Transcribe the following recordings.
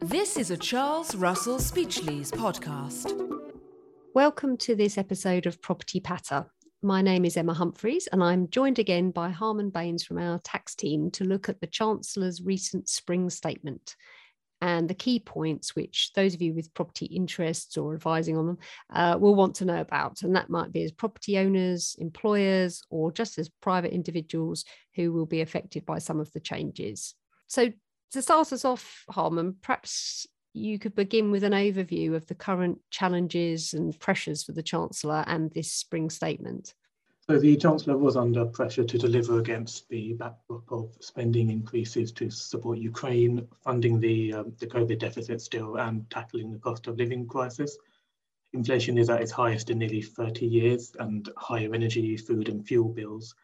This is a Charles Russell Speechlys podcast. Welcome to this episode of Property Patter. My name is Emma Humphreys, and I'm joined again by Harman Baines from our tax team to look at the Chancellor's recent spring statement and the key points which those of you with property interests or advising on them uh, will want to know about. And that might be as property owners, employers, or just as private individuals who will be affected by some of the changes. So, to start us off, Harman, perhaps you could begin with an overview of the current challenges and pressures for the Chancellor and this spring statement. So the Chancellor was under pressure to deliver against the backdrop of spending increases to support Ukraine, funding the, um, the COVID deficit still, and tackling the cost of living crisis. Inflation is at its highest in nearly 30 years, and higher energy, food, and fuel bills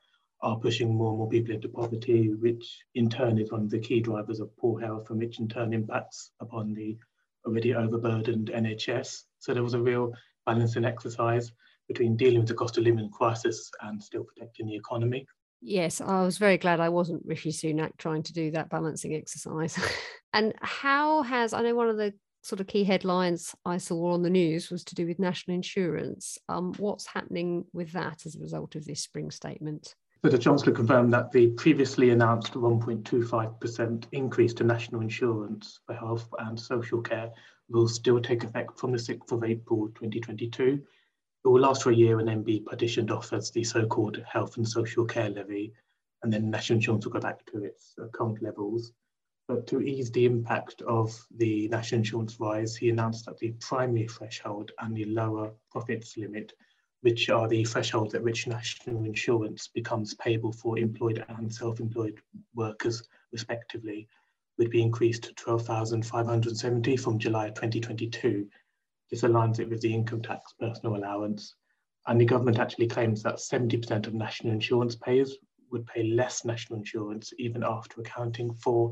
are pushing more and more people into poverty, which in turn is one of the key drivers of poor health, and which in turn impacts upon the already overburdened NHS. So there was a real balancing exercise between dealing with the cost of living crisis and still protecting the economy. Yes, I was very glad I wasn't Rishi Sunak trying to do that balancing exercise. and how has, I know one of the sort of key headlines I saw on the news was to do with national insurance. Um, what's happening with that as a result of this spring statement? So the Chancellor confirmed that the previously announced 1.25% increase to national insurance for health and social care will still take effect from the 6th of April 2022 it will last for a year and then be partitioned off as the so-called health and social care levy, and then national insurance will go back to its uh, current levels. But to ease the impact of the national insurance rise, he announced that the primary threshold and the lower profits limit, which are the thresholds at which national insurance becomes payable for employed and self-employed workers, respectively, would be increased to 12,570 from July 2022 this aligns it with the income tax personal allowance. And the government actually claims that 70% of national insurance payers would pay less national insurance even after accounting for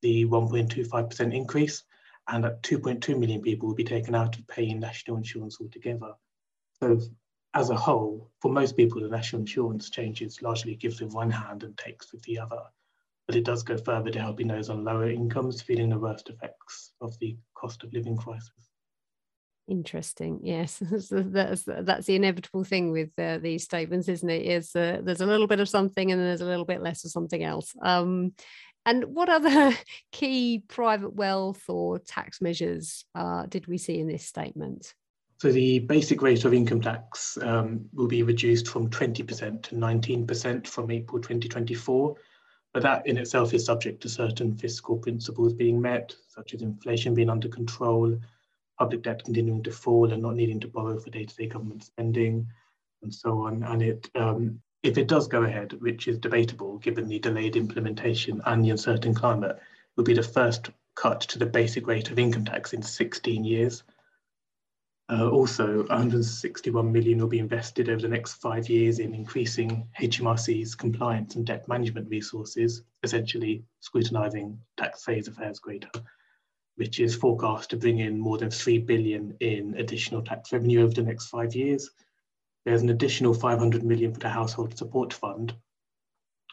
the 1.25% increase, and that 2.2 million people will be taken out of paying national insurance altogether. So, as a whole, for most people, the national insurance changes largely gives with one hand and takes with the other. But it does go further to helping those on lower incomes feeling the worst effects of the cost of living crisis. Interesting. Yes, that's that's the inevitable thing with uh, these statements, isn't it? Is uh, there's a little bit of something and then there's a little bit less of something else. Um, and what other key private wealth or tax measures uh, did we see in this statement? So the basic rate of income tax um, will be reduced from 20% to 19% from April 2024. But that in itself is subject to certain fiscal principles being met, such as inflation being under control, public debt continuing to fall and not needing to borrow for day-to-day government spending and so on. And it, um, if it does go ahead, which is debatable given the delayed implementation and the uncertain climate, will be the first cut to the basic rate of income tax in 16 years. Uh, also, 161 million will be invested over the next five years in increasing HMRC's compliance and debt management resources, essentially scrutinising taxpayers' affairs greater which is forecast to bring in more than 3 billion in additional tax revenue over the next five years. There's an additional 500 million for the household support fund,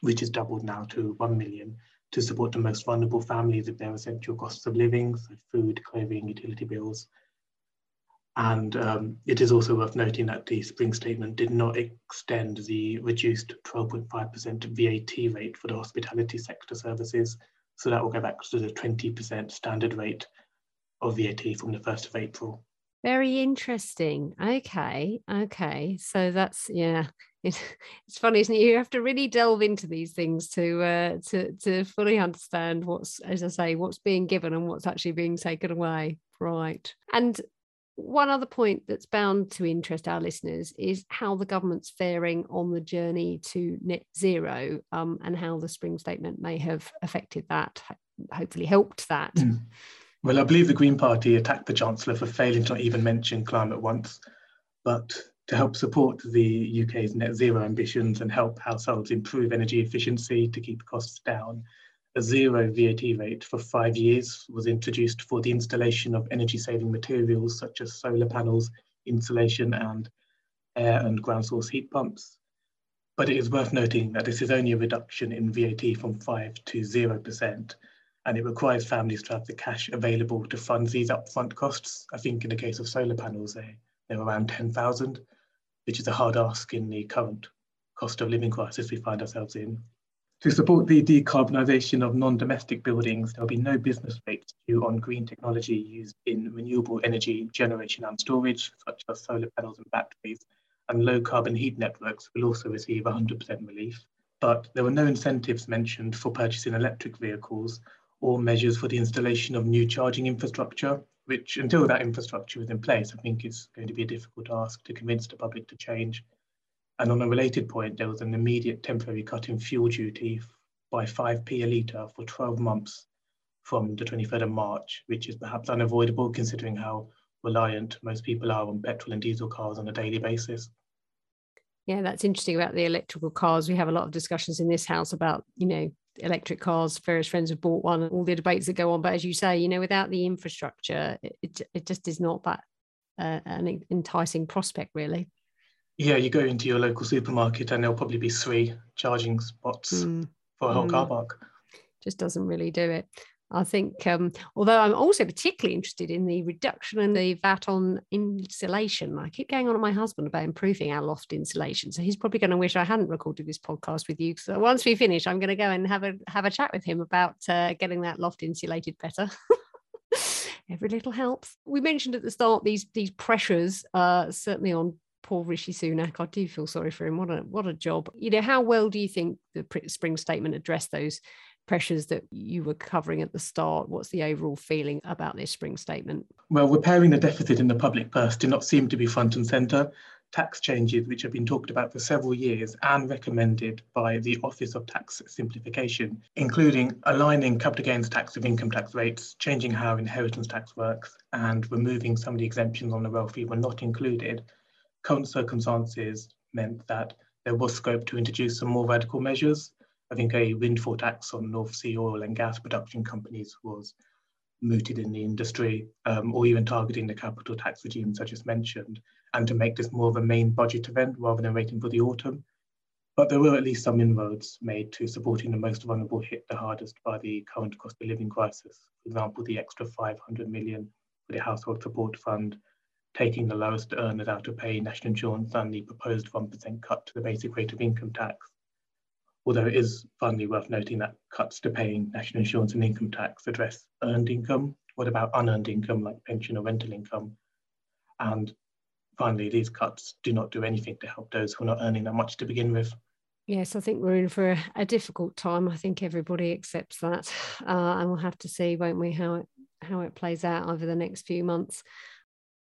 which is doubled now to 1 million to support the most vulnerable families with their essential costs of living, so food, clothing, utility bills. And um, it is also worth noting that the spring statement did not extend the reduced 12.5% VAT rate for the hospitality sector services so that will go back to the 20% standard rate of VAT from the 1st of April. Very interesting. Okay. Okay. So that's, yeah. It, it's funny, isn't it? You have to really delve into these things to uh, to to fully understand what's, as I say, what's being given and what's actually being taken away. Right. And one other point that's bound to interest our listeners is how the government's faring on the journey to net zero um, and how the spring statement may have affected that, hopefully helped that. Mm. Well, I believe the Green Party attacked the Chancellor for failing to even mention climate once, but to help support the UK's net zero ambitions and help households improve energy efficiency to keep costs down, a zero VAT rate for five years was introduced for the installation of energy saving materials such as solar panels, insulation and air and ground source heat pumps. But it is worth noting that this is only a reduction in VAT from 5 to 0%, and it requires families to have the cash available to fund these upfront costs. I think in the case of solar panels, they, they're around 10,000, which is a hard ask in the current cost of living crisis we find ourselves in. To support the decarbonisation of non-domestic buildings, there will be no business rates due on green technology used in renewable energy generation and storage, such as solar panels and batteries, and low carbon heat networks will also receive 100% relief. But there were no incentives mentioned for purchasing electric vehicles or measures for the installation of new charging infrastructure, which until that infrastructure is in place, I think it's going to be a difficult task to convince the public to change. And on a related point, there was an immediate temporary cut in fuel duty by 5p a litre for 12 months from the 23rd of March, which is perhaps unavoidable considering how reliant most people are on petrol and diesel cars on a daily basis. Yeah, that's interesting about the electrical cars. We have a lot of discussions in this house about, you know, electric cars. Various friends have bought one, all the debates that go on. But as you say, you know, without the infrastructure, it, it just is not that uh, an enticing prospect, really. Yeah, you go into your local supermarket, and there'll probably be three charging spots mm. for a whole mm. car park. Just doesn't really do it. I think, um, although I'm also particularly interested in the reduction in the VAT on insulation. I keep going on to my husband about improving our loft insulation. So he's probably going to wish I hadn't recorded this podcast with you. So once we finish, I'm going to go and have a have a chat with him about uh, getting that loft insulated better. Every little helps. We mentioned at the start these these pressures, uh, certainly on poor Rishi Sunak. I do feel sorry for him. What a what a job. You know, how well do you think the spring statement addressed those pressures that you were covering at the start? What's the overall feeling about this spring statement? Well, repairing the deficit in the public purse did not seem to be front and centre. Tax changes, which have been talked about for several years and recommended by the Office of Tax Simplification, including aligning capital gains tax with income tax rates, changing how inheritance tax works, and removing some of the exemptions on the wealthy were not included. Current circumstances meant that there was scope to introduce some more radical measures, I think a windfall tax on North Sea oil and gas production companies was mooted in the industry, um, or even targeting the capital tax regimes I just mentioned, and to make this more of a main budget event rather than waiting for the autumn. But there were at least some inroads made to supporting the most vulnerable hit the hardest by the current cost of living crisis. For example, the extra 500 million for the household support fund, taking the lowest earners out of pay national insurance and the proposed 1% cut to the basic rate of income tax although it is finally worth noting that cuts to paying national insurance and income tax address earned income. What about unearned income like pension or rental income? And finally, these cuts do not do anything to help those who are not earning that much to begin with. Yes, I think we're in for a, a difficult time. I think everybody accepts that, uh, and we'll have to see, won't we, how it how it plays out over the next few months.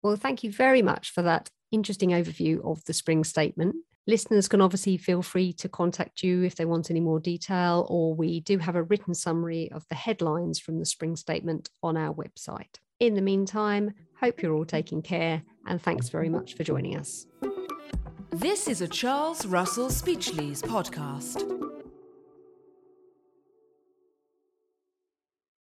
Well, thank you very much for that interesting overview of the spring statement. Listeners can obviously feel free to contact you if they want any more detail, or we do have a written summary of the headlines from the spring statement on our website. In the meantime, hope you're all taking care and thanks very much for joining us. This is a Charles Russell Speechlys podcast.